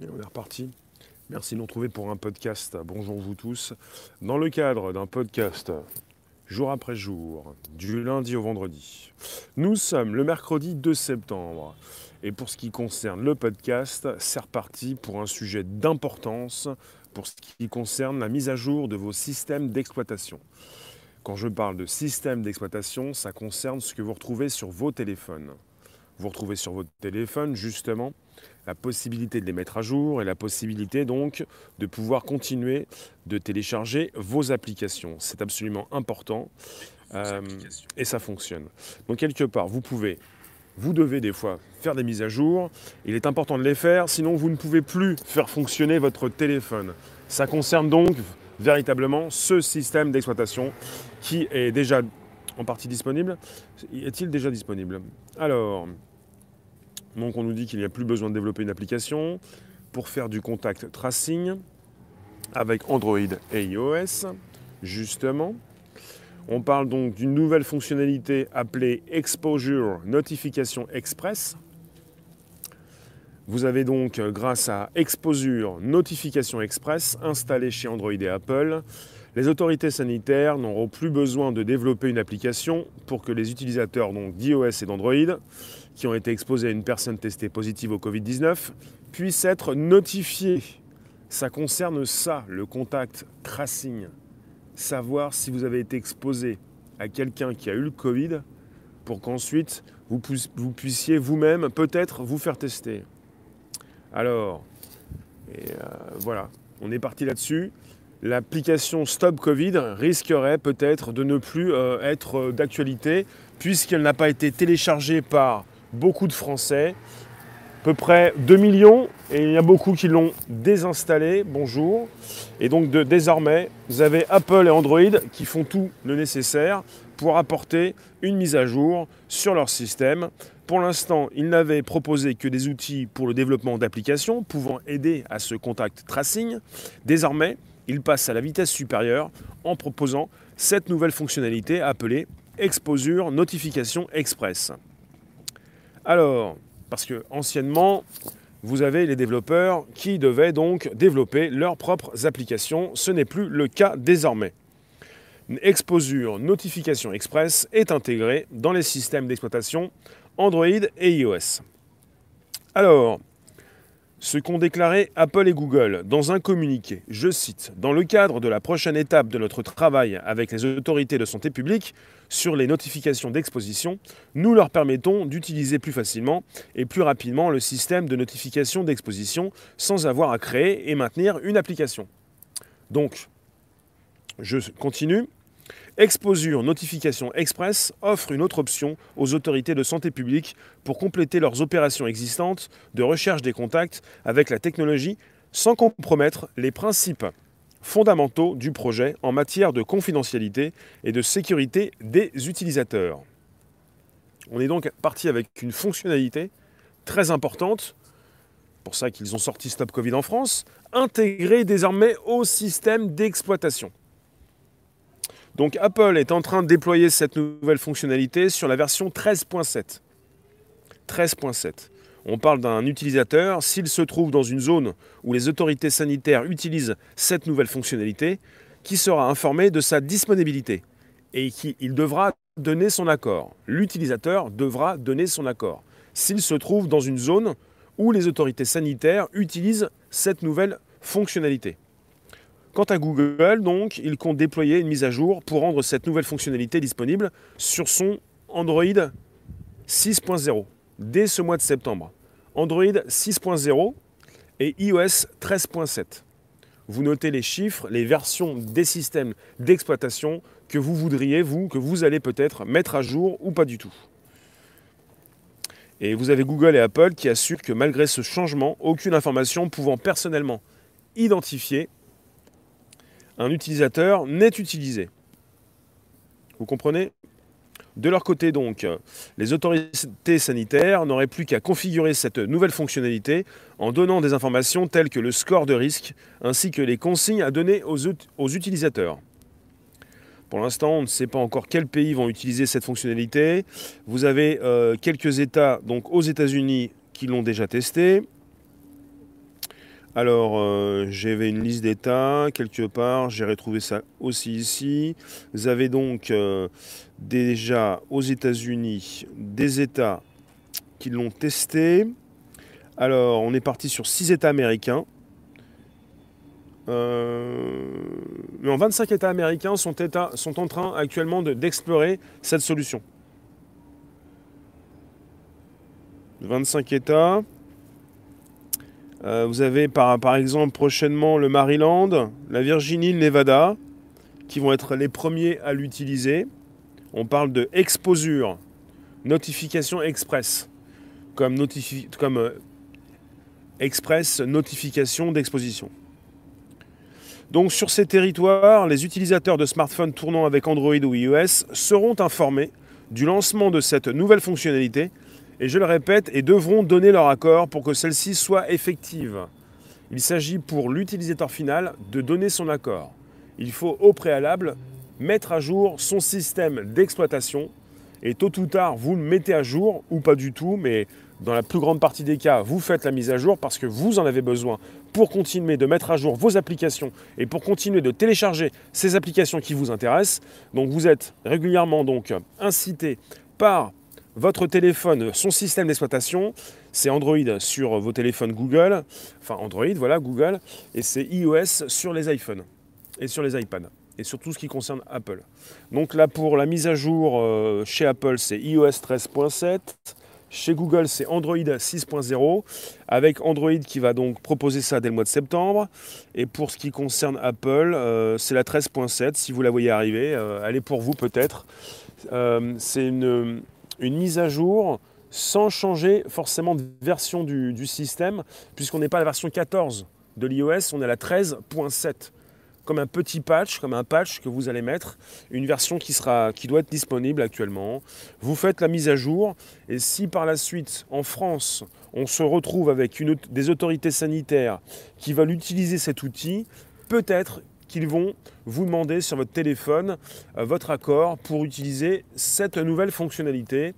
On est reparti. Merci de nous retrouver pour un podcast. Bonjour vous tous. Dans le cadre d'un podcast jour après jour, du lundi au vendredi. Nous sommes le mercredi 2 septembre. Et pour ce qui concerne le podcast, c'est reparti pour un sujet d'importance pour ce qui concerne la mise à jour de vos systèmes d'exploitation. Quand je parle de système d'exploitation, ça concerne ce que vous retrouvez sur vos téléphones. Vous retrouvez sur votre téléphone justement la possibilité de les mettre à jour et la possibilité donc de pouvoir continuer de télécharger vos applications. C'est absolument important euh, et ça fonctionne. Donc quelque part, vous pouvez, vous devez des fois faire des mises à jour. Il est important de les faire, sinon vous ne pouvez plus faire fonctionner votre téléphone. Ça concerne donc véritablement ce système d'exploitation qui est déjà en partie disponible. Est-il déjà disponible? Alors, donc on nous dit qu'il n'y a plus besoin de développer une application pour faire du contact tracing avec Android et iOS, justement. On parle donc d'une nouvelle fonctionnalité appelée Exposure Notification Express. Vous avez donc, grâce à Exposure Notification Express, installé chez Android et Apple, les autorités sanitaires n'auront plus besoin de développer une application pour que les utilisateurs d'iOS et d'Android qui ont été exposés à une personne testée positive au Covid-19 puissent être notifiés. Ça concerne ça, le contact tracing. Savoir si vous avez été exposé à quelqu'un qui a eu le Covid pour qu'ensuite vous, puissiez vous-même peut-être vous faire tester. Alors, euh, voilà, on est parti là-dessus l'application Stop Covid risquerait peut-être de ne plus euh, être euh, d'actualité puisqu'elle n'a pas été téléchargée par beaucoup de Français, à peu près 2 millions, et il y a beaucoup qui l'ont désinstallée, bonjour. Et donc désormais, vous avez Apple et Android qui font tout le nécessaire pour apporter une mise à jour sur leur système. Pour l'instant, ils n'avaient proposé que des outils pour le développement d'applications pouvant aider à ce contact tracing. Désormais, il passe à la vitesse supérieure en proposant cette nouvelle fonctionnalité appelée Exposure Notification Express. Alors, parce que anciennement, vous avez les développeurs qui devaient donc développer leurs propres applications. Ce n'est plus le cas désormais. Exposure Notification Express est intégrée dans les systèmes d'exploitation Android et iOS. Alors, ce qu'ont déclaré Apple et Google dans un communiqué. Je cite, Dans le cadre de la prochaine étape de notre travail avec les autorités de santé publique sur les notifications d'exposition, nous leur permettons d'utiliser plus facilement et plus rapidement le système de notification d'exposition sans avoir à créer et maintenir une application. Donc, je continue. Exposure Notification Express offre une autre option aux autorités de santé publique pour compléter leurs opérations existantes de recherche des contacts avec la technologie sans compromettre les principes fondamentaux du projet en matière de confidentialité et de sécurité des utilisateurs. On est donc parti avec une fonctionnalité très importante, pour ça qu'ils ont sorti Stop Covid en France, intégrée désormais au système d'exploitation. Donc Apple est en train de déployer cette nouvelle fonctionnalité sur la version 13.7. 13.7. On parle d'un utilisateur, s'il se trouve dans une zone où les autorités sanitaires utilisent cette nouvelle fonctionnalité, qui sera informé de sa disponibilité et qui il devra donner son accord. L'utilisateur devra donner son accord s'il se trouve dans une zone où les autorités sanitaires utilisent cette nouvelle fonctionnalité. Quant à Google, donc, il compte déployer une mise à jour pour rendre cette nouvelle fonctionnalité disponible sur son Android 6.0 dès ce mois de septembre. Android 6.0 et iOS 13.7. Vous notez les chiffres, les versions des systèmes d'exploitation que vous voudriez, vous, que vous allez peut-être mettre à jour ou pas du tout. Et vous avez Google et Apple qui assurent que malgré ce changement, aucune information pouvant personnellement identifier un utilisateur n'est utilisé. Vous comprenez? De leur côté donc, les autorités sanitaires n'auraient plus qu'à configurer cette nouvelle fonctionnalité en donnant des informations telles que le score de risque ainsi que les consignes à donner aux, utilisateurs. Pour l'instant, on ne sait pas encore quels pays vont utiliser cette fonctionnalité. Vous avez euh, quelques États, donc aux États-Unis, qui l'ont déjà testé. Alors, euh, j'avais une liste d'États quelque part, j'ai retrouvé ça aussi ici. Vous avez donc euh, déjà aux États-Unis des États qui l'ont testé. Alors, on est parti sur 6 États américains. Euh, mais en 25 États américains sont, sont en train actuellement d'explorer cette solution. 25 États. Euh, vous avez par, par, exemple prochainement le Maryland, la Virginie, le Nevada, qui vont être les premiers à l'utiliser. On parle de exposure, notification express, comme, comme euh, express notification d'exposition. Donc sur ces territoires, les utilisateurs de smartphones tournant avec Android ou iOS seront informés du lancement de cette nouvelle fonctionnalité et je le répète, et devront donner leur accord pour que celle-ci soit effective. Il s'agit pour l'utilisateur final de donner son accord. Il faut au préalable mettre à jour son système d'exploitation et tôt ou tard vous le mettez à jour ou pas du tout, mais dans la plus grande partie des cas, vous faites la mise à jour parce que vous en avez besoin pour continuer de mettre à jour vos applications et pour continuer de télécharger ces applications qui vous intéressent. Donc vous êtes régulièrement donc incité par votre téléphone, son système d'exploitation, c'est Android sur vos téléphones Google, enfin Android, voilà, Google, et c'est iOS sur les iPhones et sur les iPads, et sur tout ce qui concerne Apple. Donc là, pour la mise à jour euh, chez Apple, c'est iOS 13.7. Chez Google, c'est Android 6.0, avec Android qui va donc proposer ça dès le mois de septembre. Et pour ce qui concerne Apple, euh, c'est la 13.7. Si vous la voyez arriver, euh, elle est pour vous peut-être. c'est une, une mise à jour sans changer forcément de version du, système, puisqu'on n'est pas la version 14 de l'iOS, on est à la 13.7 comme un petit patch, comme un patch que vous allez mettre, une version qui, sera, qui doit être disponible actuellement. Vous faites la mise à jour et si par la suite, en France, on se retrouve avec une, des autorités sanitaires qui veulent utiliser cet outil, peut-être vont vous demander sur votre téléphone euh, votre accord pour utiliser cette nouvelle fonctionnalité.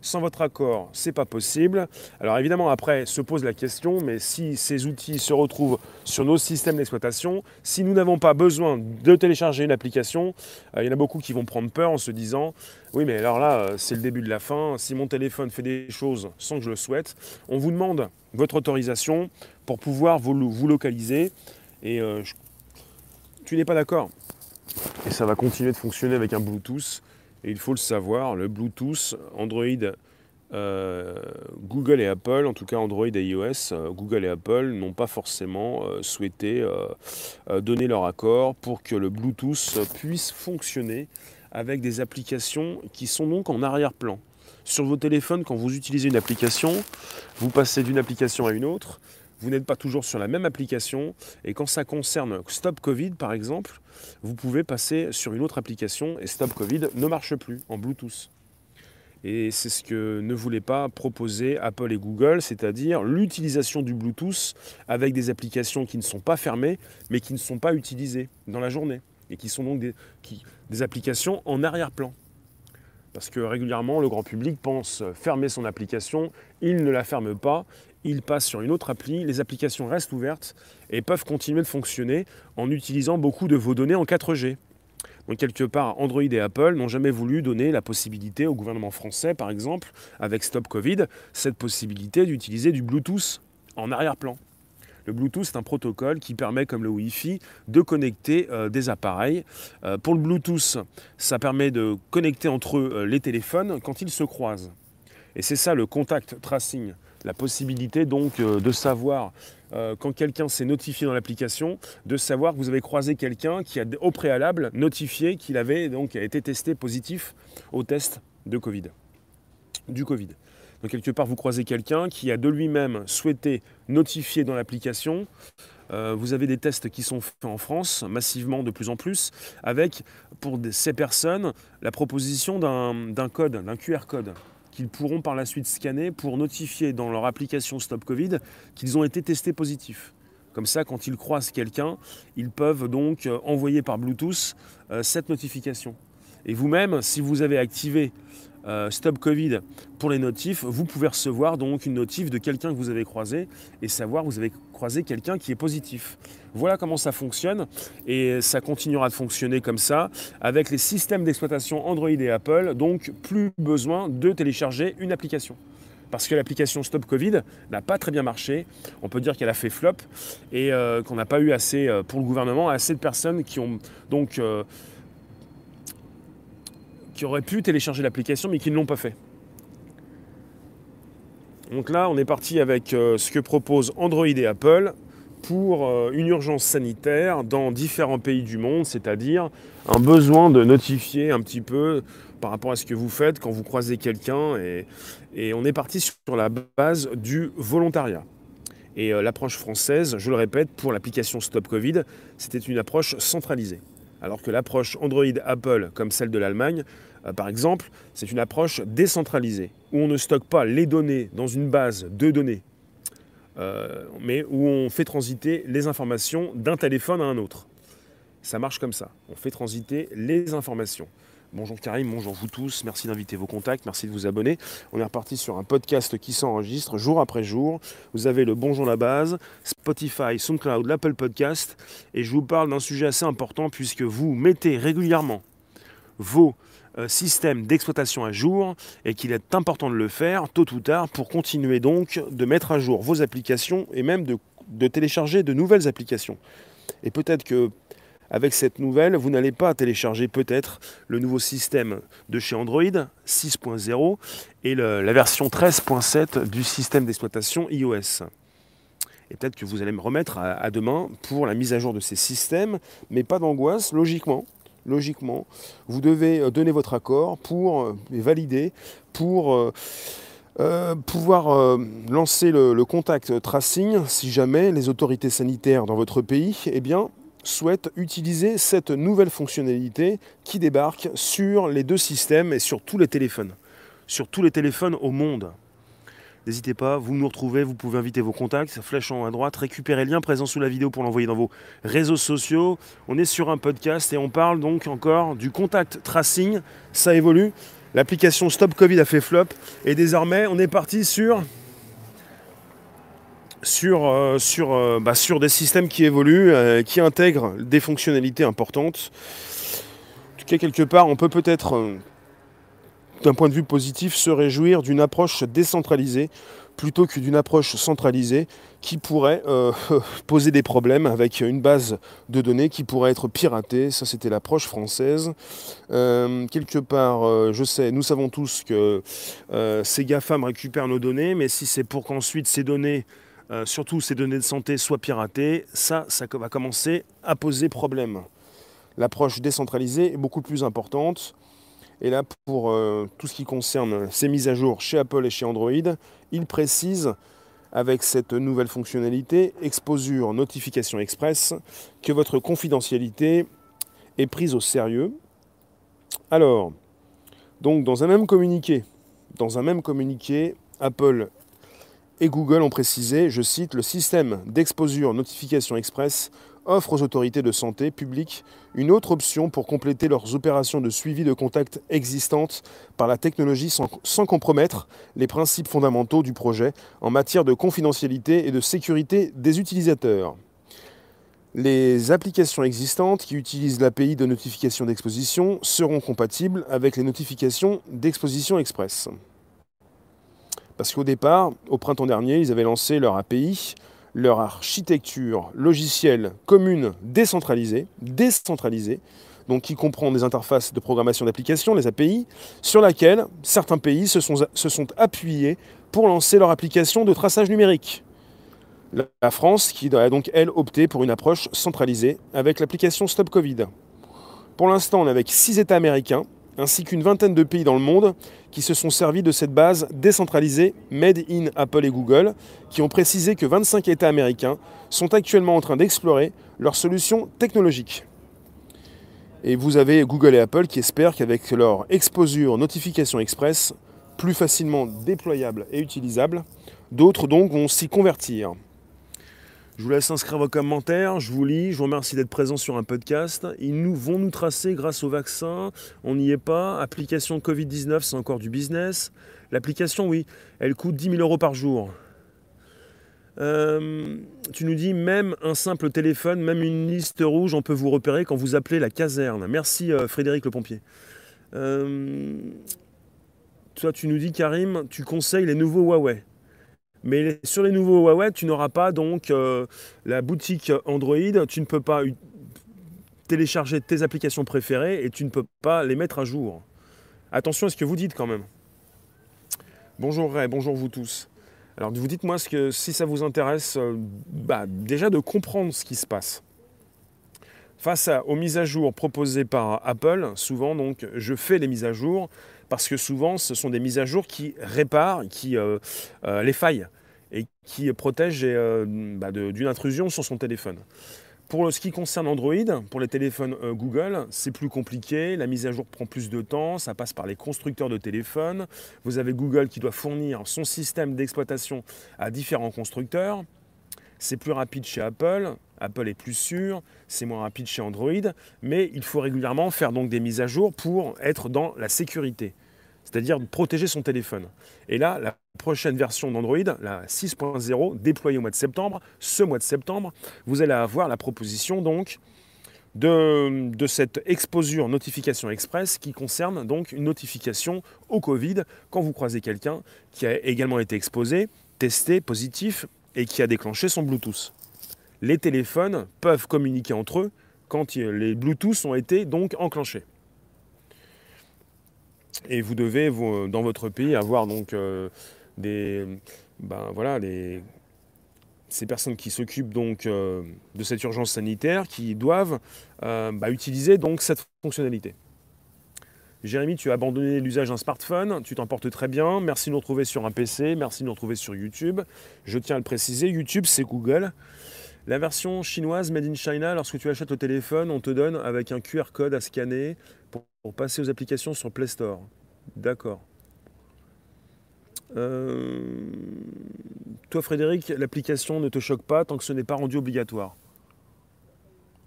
Sans votre accord, c'est pas possible. Alors évidemment, après se pose la question, mais si ces outils se retrouvent sur nos systèmes d'exploitation, si nous n'avons pas besoin de télécharger une application, euh, il y en a beaucoup qui vont prendre peur en se disant oui, mais alors là, euh, c'est le début de la fin. Si mon téléphone fait des choses sans que je le souhaite, on vous demande votre autorisation pour pouvoir vous, vous localiser. Et je tu n'es pas d'accord. Et ça va continuer de fonctionner avec un Bluetooth. Et il faut le savoir, le Bluetooth, Android, euh, Google et Apple, en tout cas Android et iOS, euh, Google et Apple n'ont pas forcément euh, souhaité donner leur accord pour que le Bluetooth puisse fonctionner avec des applications qui sont donc en arrière-plan. Sur vos téléphones, quand vous utilisez une application, vous passez d'une application à une autre, vous n'êtes pas toujours sur la même application. Et quand ça concerne Stop Covid, par exemple, vous pouvez passer sur une autre application et Stop Covid ne marche plus en Bluetooth. Et c'est ce que ne voulaient pas proposer Apple et Google, c'est-à-dire l'utilisation du Bluetooth avec des applications qui ne sont pas fermées, mais qui ne sont pas utilisées dans la journée, et qui sont donc des, des applications en arrière-plan. Parce que régulièrement, le grand public pense fermer son application, il ne la ferme pas, il passe sur une autre appli, les applications restent ouvertes et peuvent continuer de fonctionner en utilisant beaucoup de vos données en 4G. Donc quelque part, Android et Apple n'ont jamais voulu donner la possibilité au gouvernement français, par exemple, avec Stop Covid, cette possibilité d'utiliser du Bluetooth en arrière-plan. Le Bluetooth est un protocole qui permet, comme le Wi-Fi, de connecter euh, des appareils. Euh, pour le Bluetooth, ça permet de connecter entre eux euh, les téléphones quand ils se croisent. Et c'est ça le contact tracing la possibilité donc euh, de savoir euh, quand quelqu'un s'est notifié dans l'application, de savoir que vous avez croisé quelqu'un qui a au préalable notifié qu'il avait donc été testé positif au test de Covid, du Covid. Donc quelque part vous croisez quelqu'un qui a de lui-même souhaité notifier dans l'application. Euh, vous avez des tests qui sont faits en France massivement de plus en plus, avec pour ces personnes la proposition d'un code, d'un QR code qu'ils pourront par la suite scanner pour notifier dans leur application Stop Covid qu'ils ont été testés positifs. Comme ça, quand ils croisent quelqu'un, ils peuvent donc envoyer par Bluetooth euh, cette notification. Et vous-même, si vous avez activé euh, Stop Covid pour les notifs, vous pouvez recevoir donc une notif de quelqu'un que vous avez croisé et savoir vous avez croisé quelqu'un qui est positif. Voilà comment ça fonctionne et ça continuera de fonctionner comme ça avec les systèmes d'exploitation Android et Apple, donc plus besoin de télécharger une application parce que l'application Stop Covid n'a pas très bien marché. On peut dire qu'elle a fait flop et euh, qu'on n'a pas eu assez, euh, pour le gouvernement, assez de personnes qui ont donc qui auraient pu télécharger l'application mais qui ne l'ont pas fait. Donc là, on est parti avec ce que proposent Android et Apple pour une urgence sanitaire dans différents pays du monde, c'est-à-dire un besoin de notifier un petit peu par rapport à ce que vous faites quand vous croisez quelqu'un. Et, on est parti sur la base du volontariat. Et euh, l'approche française, je le répète, pour l'application Stop Covid, c'était une approche centralisée. Alors que l'approche Android Apple, comme celle de l'Allemagne, euh, par exemple, c'est une approche décentralisée, où on ne stocke pas les données dans une base de données, euh, mais où on fait transiter les informations d'un téléphone à un autre. Ça marche comme ça. On fait transiter les informations. Bonjour Karim, bonjour vous tous, merci d'inviter vos contacts, merci de vous abonner. On est reparti sur un podcast qui s'enregistre jour après jour. Vous avez le Bonjour la base, Spotify, SoundCloud, l'Apple Podcast. Et je vous parle d'un sujet assez important puisque vous mettez régulièrement vos euh, systèmes d'exploitation à jour et qu'il est important de le faire tôt ou tard pour continuer donc de mettre à jour vos applications et même de, de télécharger de nouvelles applications. Et peut-être que avec cette nouvelle, vous n'allez pas télécharger peut-être le nouveau système de chez Android 6.0 et la version 13.7 du système d'exploitation iOS. Et peut-être que vous allez me remettre à, demain pour la mise à jour de ces systèmes, mais pas d'angoisse, logiquement. Logiquement, vous devez euh, donner votre accord pour euh, valider, pour euh, pouvoir lancer le, contact tracing si jamais les autorités sanitaires dans votre pays eh bien, souhaite utiliser cette nouvelle fonctionnalité qui débarque sur les deux systèmes et sur tous les téléphones. Sur tous les téléphones au monde. N'hésitez pas, vous nous retrouvez, vous pouvez inviter vos contacts, flèche en haut à droite, récupérez le lien présent sous la vidéo pour l'envoyer dans vos réseaux sociaux. On est sur un podcast et on parle donc encore du contact tracing. Ça évolue. L'application Stop Covid a fait flop et désormais on est parti sur sur, euh, euh, bah, sur des systèmes qui évoluent, euh, qui intègrent des fonctionnalités importantes. En tout cas, quelque part, on peut peut-être, d'un point de vue positif, se réjouir d'une approche décentralisée plutôt que d'une approche centralisée qui pourrait poser des problèmes avec une base de données qui pourrait être piratée. Ça, c'était l'approche française. quelque part, je sais, nous savons tous que ces GAFAM récupèrent nos données, mais si c'est pour qu'ensuite ces données euh, surtout ces données de santé soient piratées, ça, va commencer à poser problème. L'approche décentralisée est beaucoup plus importante. Et là, pour euh, tout ce qui concerne ces mises à jour chez Apple et chez Android, il précise, avec cette nouvelle fonctionnalité, Exposure Notification Express, que votre confidentialité est prise au sérieux. Alors, donc dans un même communiqué, dans un même communiqué, Apple et Google ont précisé, je cite, le système d'exposure notification express offre aux autorités de santé publique une autre option pour compléter leurs opérations de suivi de contact existantes par la technologie sans, sans, compromettre les principes fondamentaux du projet en matière de confidentialité et de sécurité des utilisateurs. Les applications existantes qui utilisent l'API de notification d'exposition seront compatibles avec les notifications d'exposition express. Parce qu'au départ, au printemps dernier, ils avaient lancé leur API, leur architecture logicielle commune décentralisée, décentralisée, donc qui comprend des interfaces de programmation d'applications, les API, sur laquelle certains pays se sont, appuyés pour lancer leur application de traçage numérique. La France, qui a donc, elle, opté pour une approche centralisée avec l'application Stop Covid. Pour l'instant, on est avec six États américains, ainsi qu'une vingtaine de pays dans le monde qui se sont servis de cette base décentralisée Made in Apple et Google, qui ont précisé que 25 États américains sont actuellement en train d'explorer leurs solutions technologiques. Et vous avez Google et Apple qui espèrent qu'avec leur exposure notification express, plus facilement déployable et utilisable, d'autres donc vont s'y convertir. Je vous laisse inscrire vos commentaires, je vous lis, je vous remercie d'être présent sur un podcast. Ils nous vont nous tracer grâce au vaccin, on n'y est pas. Application Covid-19, c'est encore du business. L'application, oui, elle coûte 10 000 euros par jour. Euh, tu nous dis même un simple téléphone, même une liste rouge, on peut vous repérer quand vous appelez la caserne. Merci euh, Frédéric le pompier. Euh, toi, tu nous dis Karim, tu conseilles les nouveaux Huawei. Mais sur les nouveaux Huawei, tu n'auras pas donc la boutique Android, tu ne peux pas télécharger tes applications préférées et tu ne peux pas les mettre à jour. Attention à ce que vous dites quand même. Bonjour Ray, bonjour vous tous. Alors vous dites-moi ce que, si ça vous intéresse, euh, bah, déjà de comprendre ce qui se passe. Face aux mises à jour proposées par Apple, souvent donc je fais les mises à jour parce que souvent ce sont des mises à jour qui réparent qui, euh, euh, les failles et qui protègent bah, d'une intrusion sur son téléphone. Pour ce qui concerne Android, pour les téléphones euh, Google, c'est plus compliqué, la mise à jour prend plus de temps, ça passe par les constructeurs de téléphones. Vous avez Google qui doit fournir son système d'exploitation à différents constructeurs. C'est plus rapide chez Apple, Apple est plus sûr, c'est moins rapide chez Android, mais il faut régulièrement faire donc des mises à jour pour être dans la sécurité c'est-à-dire protéger son téléphone. Et là, la prochaine version d'Android, la 6.0, déployée au mois de septembre, ce mois de septembre, vous allez avoir la proposition donc de, cette exposure notification express qui concerne donc une notification au Covid quand vous croisez quelqu'un qui a également été exposé, testé, positif et qui a déclenché son Bluetooth. Les téléphones peuvent communiquer entre eux quand les Bluetooth ont été donc enclenchés. Et vous devez, dans votre pays, avoir donc euh, des, ben, voilà, ces personnes qui s'occupent donc euh, de cette urgence sanitaire, qui doivent euh, bah, utiliser donc cette fonctionnalité. Jérémy, tu as abandonné l'usage d'un smartphone, tu t'en portes très bien. Merci de nous retrouver sur un PC, merci de nous retrouver sur YouTube. Je tiens à le préciser, YouTube c'est Google. La version chinoise Made in China, lorsque tu achètes le téléphone, on te donne avec un QR code à scanner pour passer aux applications sur Play Store. D'accord. Euh, toi, Frédéric, l'application ne te choque pas tant que ce n'est pas rendu obligatoire.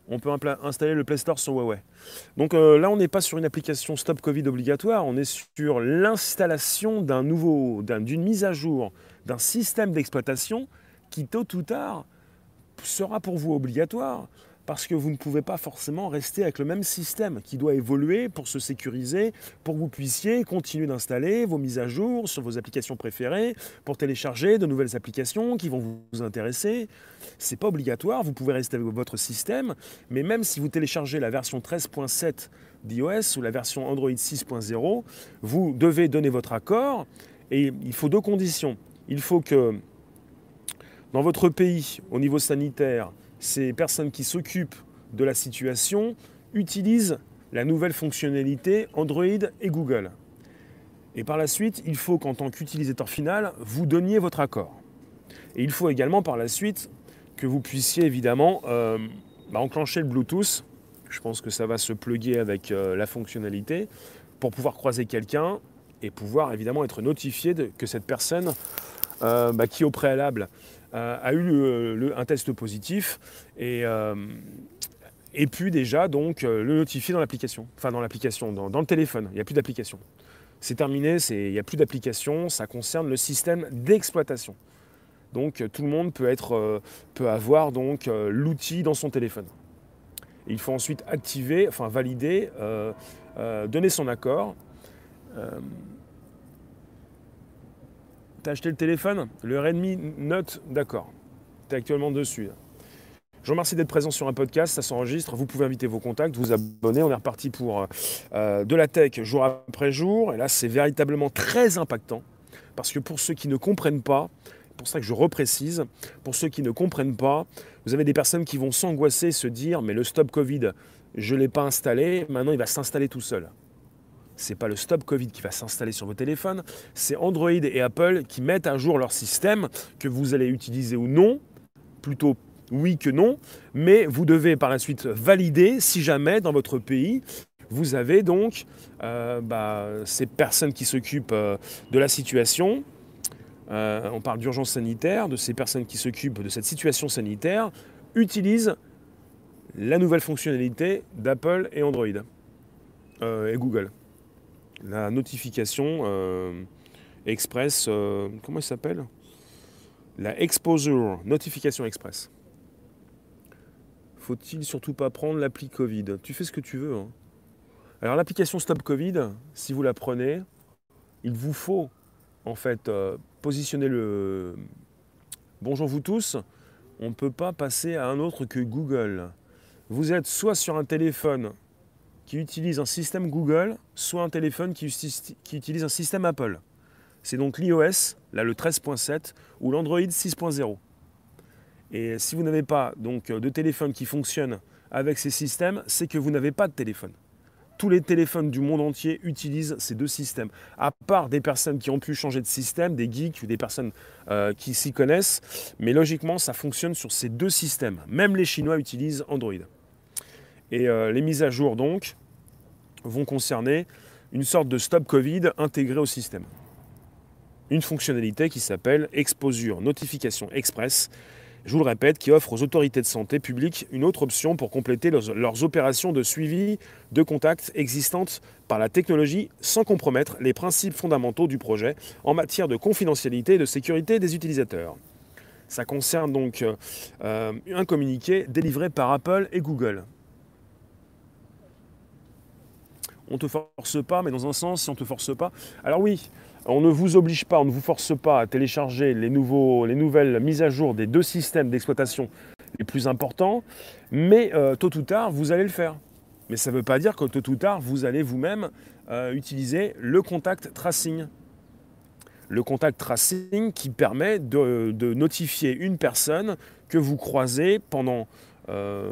On peut installer le Play Store sur Huawei. Donc euh, là, on n'est pas sur une application Stop Covid obligatoire, on est sur l'installation d'un nouveau, d'une mise à jour d'un système d'exploitation qui, tôt ou tard, sera pour vous obligatoire parce que vous ne pouvez pas forcément rester avec le même système qui doit évoluer pour se sécuriser, pour que vous puissiez continuer d'installer vos mises à jour sur vos applications préférées, pour télécharger de nouvelles applications qui vont vous intéresser. Ce n'est pas obligatoire, vous pouvez rester avec votre système, mais même si vous téléchargez la version 13.7 d'iOS ou la version Android 6.0, vous devez donner votre accord et il faut deux conditions. Il faut que dans votre pays, au niveau sanitaire, ces personnes qui s'occupent de la situation utilisent la nouvelle fonctionnalité Android et Google. Et par la suite, il faut qu'en tant qu'utilisateur final, vous donniez votre accord. Et il faut également par la suite que vous puissiez évidemment euh, bah, enclencher le Bluetooth. Je pense que ça va se pluguer avec euh, la fonctionnalité pour pouvoir croiser quelqu'un et pouvoir évidemment être notifié que cette personne euh, bah, qui au préalable a eu un test positif et, euh, et puis déjà donc euh, le notifier dans l'application, enfin dans l'application, dans, le téléphone. Il n'y a plus d'application. C'est terminé, il n'y a plus d'application, ça concerne le système d'exploitation. Donc tout le monde peut, être, euh, peut avoir donc l'outil dans son téléphone. il faut ensuite activer, enfin valider, donner son accord. T'as acheté le téléphone Le Redmi Note, d'accord. Tu es actuellement dessus. Je vous remercie d'être présent sur un podcast, ça s'enregistre. Vous pouvez inviter vos contacts, vous abonner. On est reparti pour euh, de la tech jour après jour. Et là, c'est véritablement très impactant. Parce que pour ceux qui ne comprennent pas, pour ça que je reprécise, pour ceux qui ne comprennent pas, vous avez des personnes qui vont s'angoisser, se dire mais le stop Covid, je ne l'ai pas installé, maintenant il va s'installer tout seul c'est pas le Stop Covid qui va s'installer sur vos téléphones, c'est Android et Apple qui mettent à jour leur système que vous allez utiliser ou non, plutôt oui que non, mais vous devez par la suite valider si jamais dans votre pays vous avez donc euh, bah, ces personnes qui s'occupent euh, de la situation euh, on parle d'urgence sanitaire, de ces personnes qui s'occupent de cette situation sanitaire, utilisent la nouvelle fonctionnalité d'Apple et Android et Google. La notification euh, express, comment elle s'appelle? La Exposure Notification Express. Faut-il surtout pas prendre l'appli Covid? Tu fais ce que tu veux. Hein. Alors l'application Stop Covid, si vous la prenez, il vous faut en fait positionner le bonjour vous tous, on ne peut pas passer à un autre que Google. Vous êtes soit sur un téléphone qui utilise un système Google, soit un téléphone qui, utilise un système Apple. C'est donc l'iOS, là le 13.7, ou l'Android 6.0. Et si vous n'avez pas donc de téléphone qui fonctionne avec ces systèmes, c'est que vous n'avez pas de téléphone tous les téléphones du monde entier utilisent ces deux systèmes. À part des personnes qui ont pu changer de système, des geeks ou des personnes euh, qui s'y connaissent, mais logiquement, ça fonctionne sur ces deux systèmes. Même les Chinois utilisent Android. Et euh, les mises à jour, donc, vont concerner une sorte de stop Covid intégré au système. Une fonctionnalité qui s'appelle Exposure Notification Express je vous le répète, qui offre aux autorités de santé publique une autre option pour compléter leurs, opérations de suivi de contact existantes par la technologie sans compromettre les principes fondamentaux du projet en matière de confidentialité et de sécurité des utilisateurs. Ça concerne donc euh, un communiqué délivré par Apple et Google. On ne te force pas, mais dans un sens, si on ne te force pas. Alors oui, on ne vous oblige pas, on ne vous force pas à télécharger les, nouvelles mises à jour des deux systèmes d'exploitation les plus importants, mais euh, tôt ou tard, vous allez le faire. Mais ça ne veut pas dire que tôt ou tard, vous allez vous-même euh, utiliser le contact tracing. Le contact tracing qui permet de, notifier une personne que vous croisez pendant euh,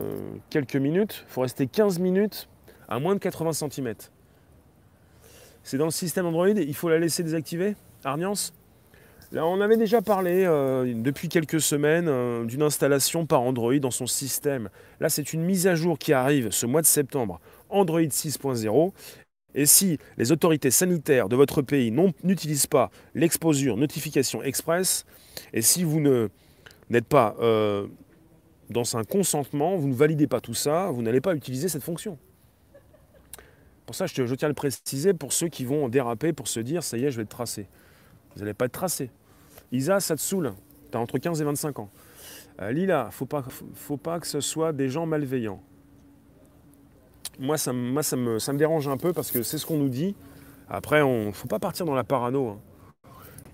quelques minutes. Il faut rester 15 minutes à moins de 80 cm. C'est dans le système Android, il faut la laisser désactiver Arniance Là, on avait déjà parlé euh, depuis quelques semaines euh, d'une installation par Android dans son système. Là, c'est une mise à jour qui arrive ce mois de septembre, Android 6.0. Et si les autorités sanitaires de votre pays n'utilisent pas l'exposure notification express, et si vous n'êtes pas euh, dans un consentement, vous ne validez pas tout ça, vous n'allez pas utiliser cette fonction. Pour ça, je, tiens à le préciser pour ceux qui vont déraper pour se dire ça y est, je vais être tracé. Vous n'allez pas être tracé. Isa, ça te saoule. Tu as entre 15 et 25 ans. Euh, Lila, faut pas, faut pas que ce soit des gens malveillants. Moi, ça, me, dérange un peu parce que c'est ce qu'on nous dit. Après, il ne faut pas partir dans la parano. Hein.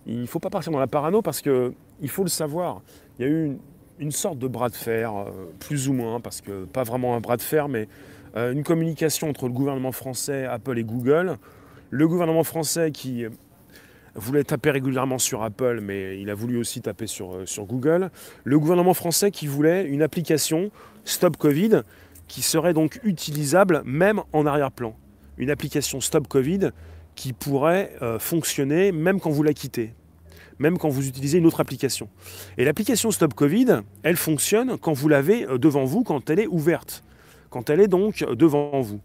Il ne faut pas partir dans la parano parce qu'il faut le savoir. Il y a eu une, une sorte de bras de fer, euh, plus ou moins, parce que pas vraiment un bras de fer, mais euh, une communication entre le gouvernement français, Apple et Google. Le gouvernement français qui voulait taper régulièrement sur Apple, mais il a voulu aussi taper sur, euh, sur Google. Le gouvernement français qui voulait une application Stop Covid qui serait donc utilisable même en arrière-plan. Une application Stop Covid qui pourrait euh, fonctionner même quand vous la quittez, même quand vous utilisez une autre application. Et l'application Stop Covid, elle fonctionne quand vous l'avez devant vous, quand elle est ouverte quand elle est donc devant vous.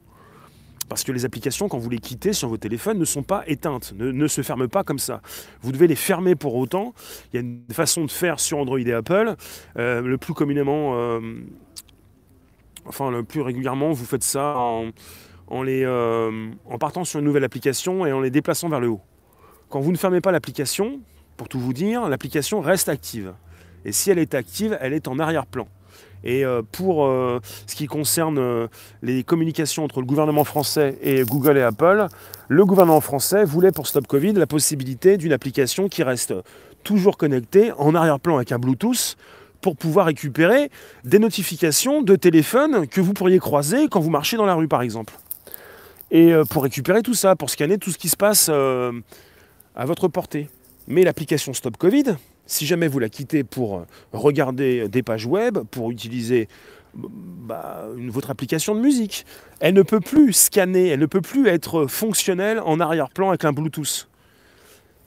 Parce que les applications, quand vous les quittez sur vos téléphones, ne sont pas éteintes, ne, se ferment pas comme ça. Vous devez les fermer pour autant. Il y a une façon de faire sur Android et Apple. Euh, le plus communément, euh, enfin le plus régulièrement, vous faites ça euh, en partant sur une nouvelle application et en les déplaçant vers le haut. Quand vous ne fermez pas l'application, pour tout vous dire, l'application reste active. Et si elle est active, elle est en arrière-plan. Et euh, pour euh, ce qui concerne euh, les communications entre le gouvernement français et Google et Apple, le gouvernement français voulait pour Stop Covid la possibilité d'une application qui reste toujours connectée en arrière-plan avec un Bluetooth pour pouvoir récupérer des notifications de téléphone que vous pourriez croiser quand vous marchez dans la rue par exemple. Et pour récupérer tout ça, pour scanner tout ce qui se passe à votre portée. Mais l'application Stop Covid, si jamais vous la quittez pour regarder des pages web, pour utiliser bah, votre application de musique, elle ne peut plus scanner, elle ne peut plus être fonctionnelle en arrière-plan avec un Bluetooth.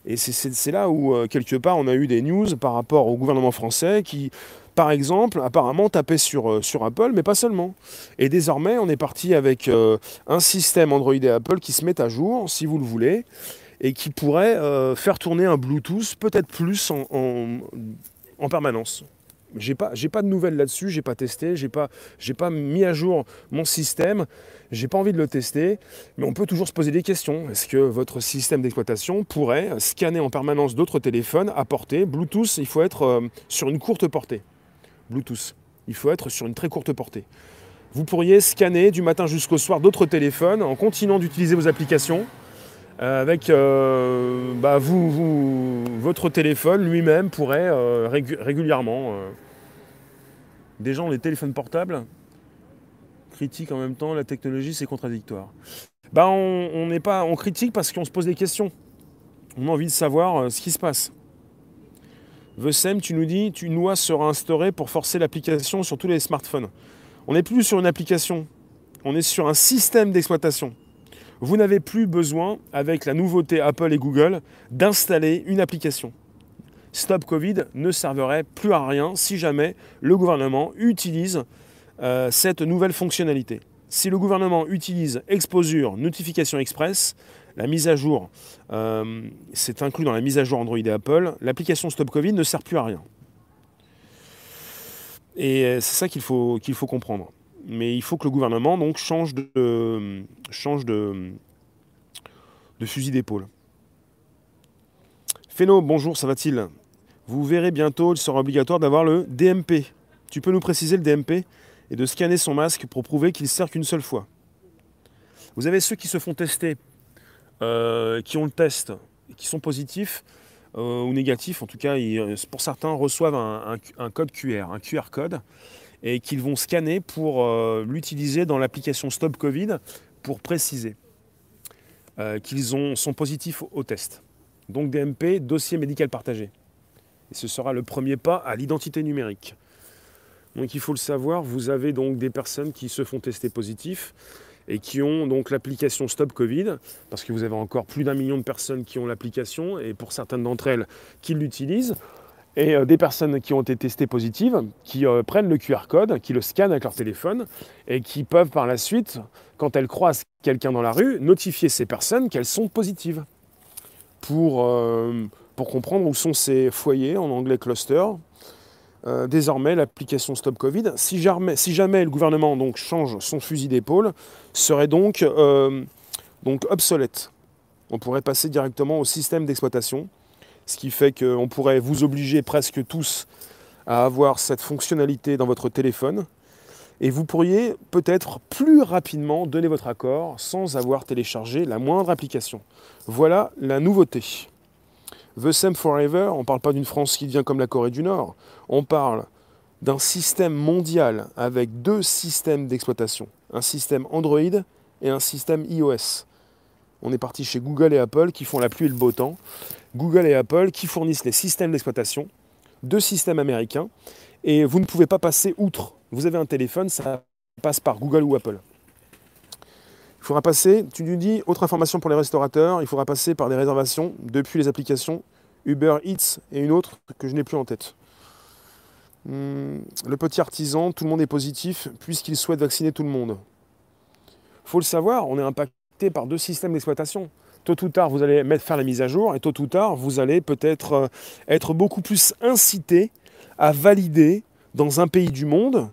Et c'est là où, euh, quelque part, on a eu des news par rapport au gouvernement français qui, par exemple, apparemment tapait sur, euh, Apple, mais pas seulement. Et désormais, on est parti avec euh, un système Android et Apple qui se met à jour, si vous le voulez, et qui pourrait euh, faire tourner un Bluetooth peut-être plus en, permanence. J'ai pas, pas de nouvelles là-dessus, j'ai pas testé, j'ai pas, pas mis à jour mon système, j'ai pas envie de le tester, mais on peut toujours se poser des questions. Est-ce que votre système d'exploitation pourrait scanner en permanence d'autres téléphones à portée? Bluetooth, il faut être euh, sur une courte portée. Bluetooth, il faut être sur une très courte portée. Vous pourriez scanner du matin jusqu'au soir d'autres téléphones en continuant d'utiliser vos applications avec euh, bah, vous, votre téléphone lui-même pourrait euh, régulièrement. Des gens ont des téléphones portables, critiquent en même temps la technologie, c'est contradictoire. Bah, on, n'est pas, on critique parce qu'on se pose des questions. On a envie de savoir ce qui se passe. Vesem, tu nous dis, une loi sera instaurée pour forcer l'application sur tous les smartphones. On n'est plus sur une application, on est sur un système d'exploitation vous n'avez plus besoin, avec la nouveauté Apple et Google, d'installer une application. Stop Covid ne servirait plus à rien si jamais le gouvernement utilise euh, cette nouvelle fonctionnalité. Si le gouvernement utilise Exposure Notification Express, la mise à jour, euh, c'est inclus dans la mise à jour Android et Apple, l'application Stop Covid ne sert plus à rien. Et euh, c'est ça qu'il faut, qu'il faut comprendre mais il faut que le gouvernement donc change de, change de, de fusil d'épaule. Féno, bonjour, ça va-t-il? Vous verrez bientôt, il sera obligatoire d'avoir le DMP. Tu peux nous préciser le DMP et de scanner son masque pour prouver qu'il sert qu'une seule fois. Vous avez ceux qui se font tester, euh, qui ont le test, qui sont positifs euh, ou négatifs, en tout cas, pour certains reçoivent un, un code QR, un QR code et qu'ils vont scanner pour euh, l'utiliser dans l'application Stop Covid pour préciser euh, qu'ils sont positifs au test. Donc DMP, dossier médical partagé. Et ce sera le premier pas à l'identité numérique. Donc il faut le savoir, vous avez donc des personnes qui se font tester positifs et qui ont donc l'application Stop Covid, parce que vous avez encore plus d'un million de personnes qui ont l'application, et pour certaines d'entre elles qui l'utilisent, et euh, des personnes qui ont été testées positives, qui euh, prennent le QR code, qui le scannent avec leur téléphone, et qui peuvent par la suite, quand elles croisent quelqu'un dans la rue, notifier ces personnes qu'elles sont positives. Pour, euh, comprendre où sont ces foyers, en anglais cluster. désormais, l'application Stop Covid, si jamais, le gouvernement change son fusil d'épaule, serait donc obsolète. On pourrait passer directement au système d'exploitation ce qui fait qu'on pourrait vous obliger presque tous à avoir cette fonctionnalité dans votre téléphone. Et vous pourriez peut-être plus rapidement donner votre accord sans avoir téléchargé la moindre application. Voilà la nouveauté. The Same Forever, on ne parle pas d'une France qui devient comme la Corée du Nord, on parle d'un système mondial avec deux systèmes d'exploitation, un système Android et un système iOS. On est parti chez Google et Apple qui font la pluie et le beau temps. Google et Apple qui fournissent les systèmes d'exploitation, deux systèmes américains, et vous ne pouvez pas passer outre. Vous avez un téléphone, ça passe par Google ou Apple. Il faudra passer, tu nous dis, autre information pour les restaurateurs, il faudra passer par des réservations depuis les applications Uber Eats et une autre que je n'ai plus en tête. Hmm, le petit artisan, tout le monde est positif puisqu'il souhaite vacciner tout le monde. Il faut le savoir, on est impacté par deux systèmes d'exploitation tôt ou tard, vous allez faire la mise à jour et tôt ou tard, vous allez peut-être euh, être beaucoup plus incité à valider dans un pays du monde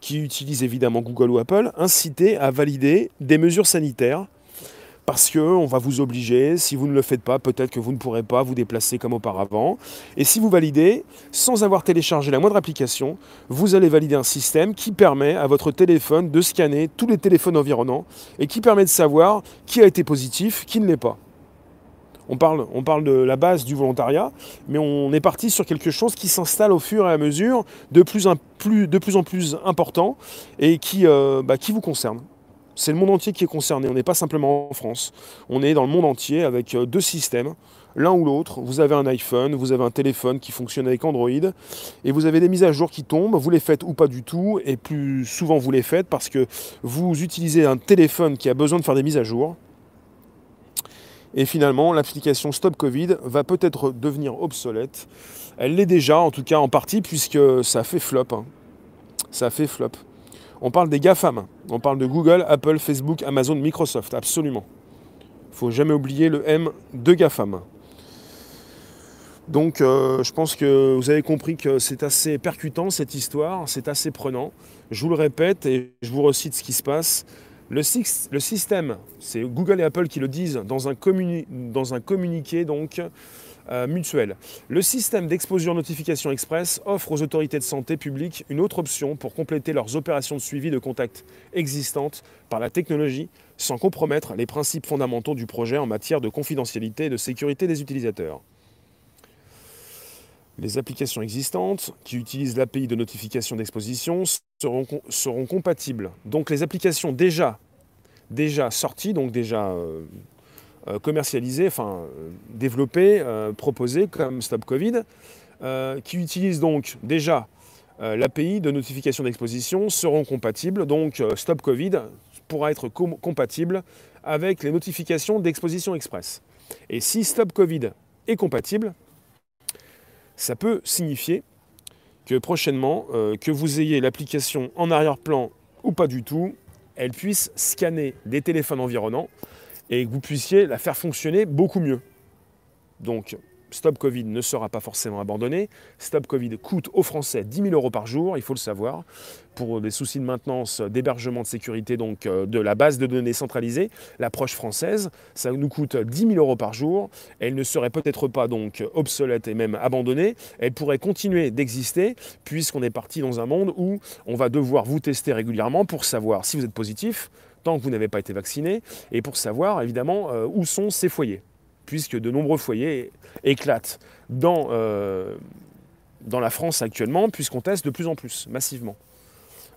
qui utilise évidemment Google ou Apple, incité à valider des mesures sanitaires parce qu'on va vous obliger, si vous ne le faites pas, peut-être que vous ne pourrez pas vous déplacer comme auparavant. Et si vous validez, sans avoir téléchargé la moindre application, vous allez valider un système qui permet à votre téléphone de scanner tous les téléphones environnants et qui permet de savoir qui a été positif, qui ne l'est pas. On parle, on de la base du volontariat, mais on est parti sur quelque chose qui s'installe au fur et à mesure de plus, en plus important et qui, euh, bah, qui vous concerne. C'est le monde entier qui est concerné. On n'est pas simplement en France. On est dans le monde entier avec euh, deux systèmes, l'un ou l'autre. Vous avez un iPhone, vous avez un téléphone qui fonctionne avec Android, et vous avez des mises à jour qui tombent. Vous les faites ou pas du tout, et plus souvent vous les faites parce que vous utilisez un téléphone qui a besoin de faire des mises à jour. Et finalement, l'application Stop Covid va peut-être devenir obsolète. Elle l'est déjà, en tout cas en partie, puisque ça fait flop. Hein. Ça fait flop. On parle des GAFAM. On parle de Google, Apple, Facebook, Amazon, Microsoft, absolument. Il ne faut jamais oublier le M de GAFAM. Donc euh, je pense que vous avez compris que c'est assez percutant cette histoire, c'est assez prenant. Je vous le répète et je vous recite ce qui se passe. Le, système, c'est Google et Apple qui le disent dans un, communiqué donc euh, mutuel. Le système d'exposure notification express offre aux autorités de santé publique une autre option pour compléter leurs opérations de suivi de contact existantes par la technologie sans compromettre les principes fondamentaux du projet en matière de confidentialité et de sécurité des utilisateurs. Les applications existantes qui utilisent l'API de notification d'exposition seront, compatibles. Donc les applications déjà, déjà sorties, donc déjà euh, euh, commercialisées, enfin euh, développées, proposées comme Stop Covid, qui utilisent donc déjà l'API de notification d'exposition seront compatibles. Donc Stop Covid pourra être compatible avec les notifications d'exposition express. Et si Stop Covid est compatible, ça peut signifier que prochainement, euh, que vous ayez l'application en arrière-plan ou pas du tout, elle puisse scanner des téléphones environnants et que vous puissiez la faire fonctionner beaucoup mieux. Donc Stop Covid ne sera pas forcément abandonné. Stop Covid coûte aux Français 10 000 euros par jour, il faut le savoir, pour des soucis de maintenance, d'hébergement, de sécurité, donc euh, de la base de données centralisée. L'approche française, ça nous coûte 10 000 euros par jour. Elle ne serait peut-être pas donc obsolète et même abandonnée. Elle pourrait continuer d'exister puisqu'on est parti dans un monde où on va devoir vous tester régulièrement pour savoir si vous êtes positif tant que vous n'avez pas été vacciné et pour savoir évidemment euh, où sont ces foyers puisque de nombreux foyers éclatent dans, euh, dans la France actuellement, puisqu'on teste de plus en plus, massivement.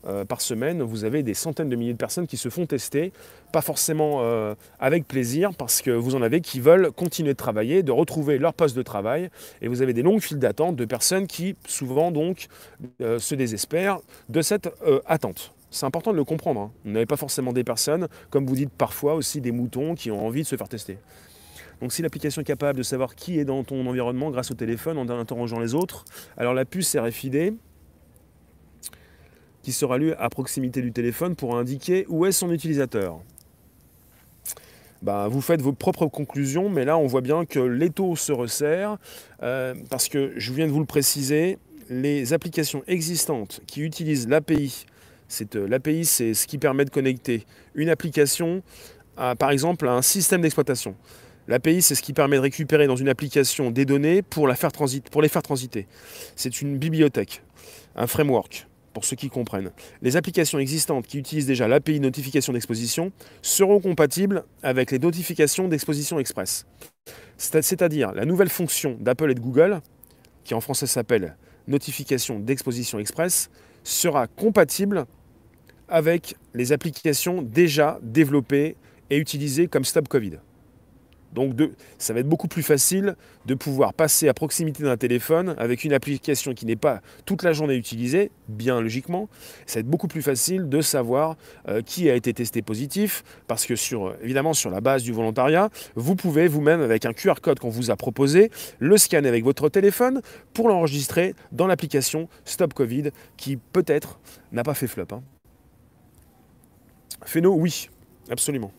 Euh, par semaine, vous avez des centaines de milliers de personnes qui se font tester, pas forcément avec plaisir, parce que vous en avez qui veulent continuer de travailler, de retrouver leur poste de travail, et vous avez des longues files d'attente de personnes qui, souvent donc, se désespèrent de cette attente. C'est important de le comprendre. Hein. Vous n'avez pas forcément des personnes, comme vous dites parfois aussi, des moutons qui ont envie de se faire tester. Donc si l'application est capable de savoir qui est dans ton environnement grâce au téléphone en interrogeant les autres, alors la puce RFID qui sera lue à proximité du téléphone pour indiquer où est son utilisateur. Bah, vous faites vos propres conclusions, mais là on voit bien que l'étau se resserre, euh, parce que je viens de vous le préciser, les applications existantes qui utilisent l'API, l'API c'est ce qui permet de connecter une application par exemple à un système d'exploitation. L'API, c'est ce qui permet de récupérer dans une application des données pour les faire transiter. C'est une bibliothèque, un framework, pour ceux qui comprennent. Les applications existantes qui utilisent déjà l'API notification d'exposition seront compatibles avec les notifications d'exposition express. C'est-à-dire la nouvelle fonction d'Apple et de Google, qui en français s'appelle notification d'exposition express, sera compatible avec les applications déjà développées et utilisées comme Stop Covid. Donc ça va être beaucoup plus facile de pouvoir passer à proximité d'un téléphone avec une application qui n'est pas toute la journée utilisée, bien logiquement. Ça va être beaucoup plus facile de savoir euh, qui a été testé positif, parce que sur, évidemment sur la base du volontariat, vous pouvez vous-même, avec un QR code qu'on vous a proposé, le scanner avec votre téléphone pour l'enregistrer dans l'application Stop Covid, qui peut-être n'a pas fait flop. Hein. Phéno, oui, absolument.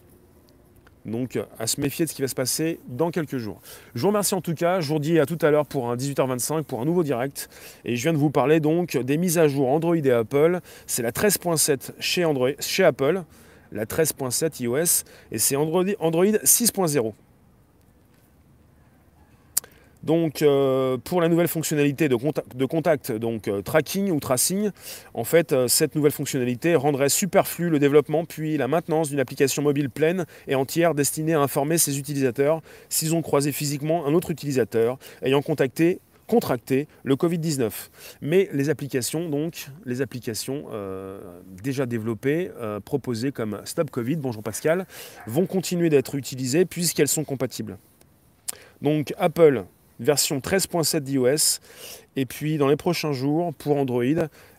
Donc à se méfier de ce qui va se passer dans quelques jours. Je vous remercie en tout cas, je vous dis à tout à l'heure pour un 18h25 pour un nouveau direct. Et je viens de vous parler donc des mises à jour Android et Apple. C'est la 13.7 chez, chez Apple, la 13.7 iOS, et c'est Android, Android 6.0. Donc euh, pour la nouvelle fonctionnalité de contact, donc euh, tracking ou tracing, en fait euh, cette nouvelle fonctionnalité rendrait superflu le développement puis la maintenance d'une application mobile pleine et entière destinée à informer ses utilisateurs s'ils ont croisé physiquement un autre utilisateur ayant contacté contracté le Covid-19. Mais les applications, donc, les applications déjà développées, proposées comme Stop Covid, bonjour Pascal, vont continuer d'être utilisées puisqu'elles sont compatibles. Donc Apple version 13.7 d'iOS. Et puis dans les prochains jours, pour Android,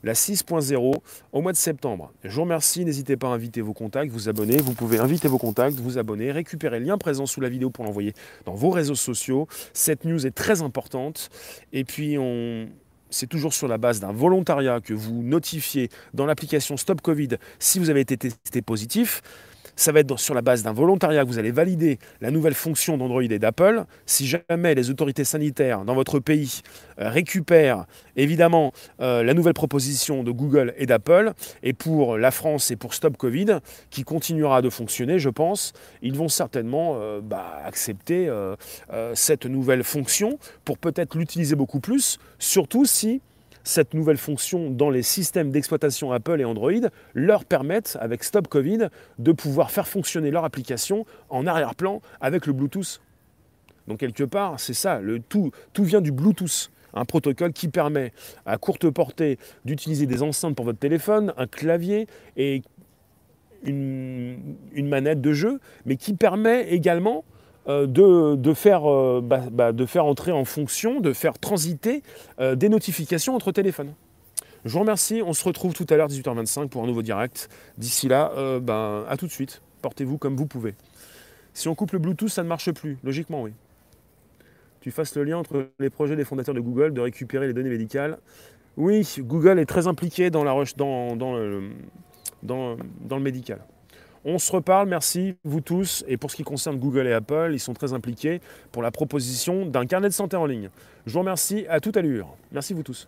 la 6.0 au mois de septembre. Je vous remercie, n'hésitez pas à inviter vos contacts, vous abonner. Vous pouvez inviter vos contacts, vous abonner, récupérer le lien présent sous la vidéo pour l'envoyer dans vos réseaux sociaux. Cette news est très importante. Et puis c'est toujours sur la base d'un volontariat que vous notifiez dans l'application Stop Covid si vous avez été testé positif. Ça va être sur la base d'un volontariat que vous allez valider la nouvelle fonction d'Android et d'Apple. Si jamais les autorités sanitaires dans votre pays euh, récupèrent évidemment euh, la nouvelle proposition de Google et d'Apple, et pour la France et pour Stop Covid, qui continuera de fonctionner, je pense, ils vont certainement euh, bah, accepter cette nouvelle fonction pour peut-être l'utiliser beaucoup plus, surtout si cette nouvelle fonction dans les systèmes d'exploitation Apple et Android leur permettent, avec Stop Covid, de pouvoir faire fonctionner leur application en arrière-plan avec le Bluetooth. Donc quelque part, c'est ça, tout, vient du Bluetooth un protocole qui permet à courte portée d'utiliser des enceintes pour votre téléphone, un clavier et une, manette de jeu, mais qui permet également euh, de, faire, euh, bah, bah, de faire entrer en fonction, de faire transiter euh, des notifications entre téléphones. Je vous remercie, on se retrouve tout à l'heure 18h25 pour un nouveau direct. D'ici là, bah, à tout de suite. Portez-vous comme vous pouvez. Si on coupe le Bluetooth, ça ne marche plus. Logiquement, oui. Tu fasses le lien entre les projets des fondateurs de Google de récupérer les données médicales. Oui, Google est très impliqué dans, la, dans, dans le médical. On se reparle, merci vous tous. Et pour ce qui concerne Google et Apple, ils sont très impliqués pour la proposition d'un carnet de santé en ligne. Je vous remercie, à toute allure. Merci vous tous.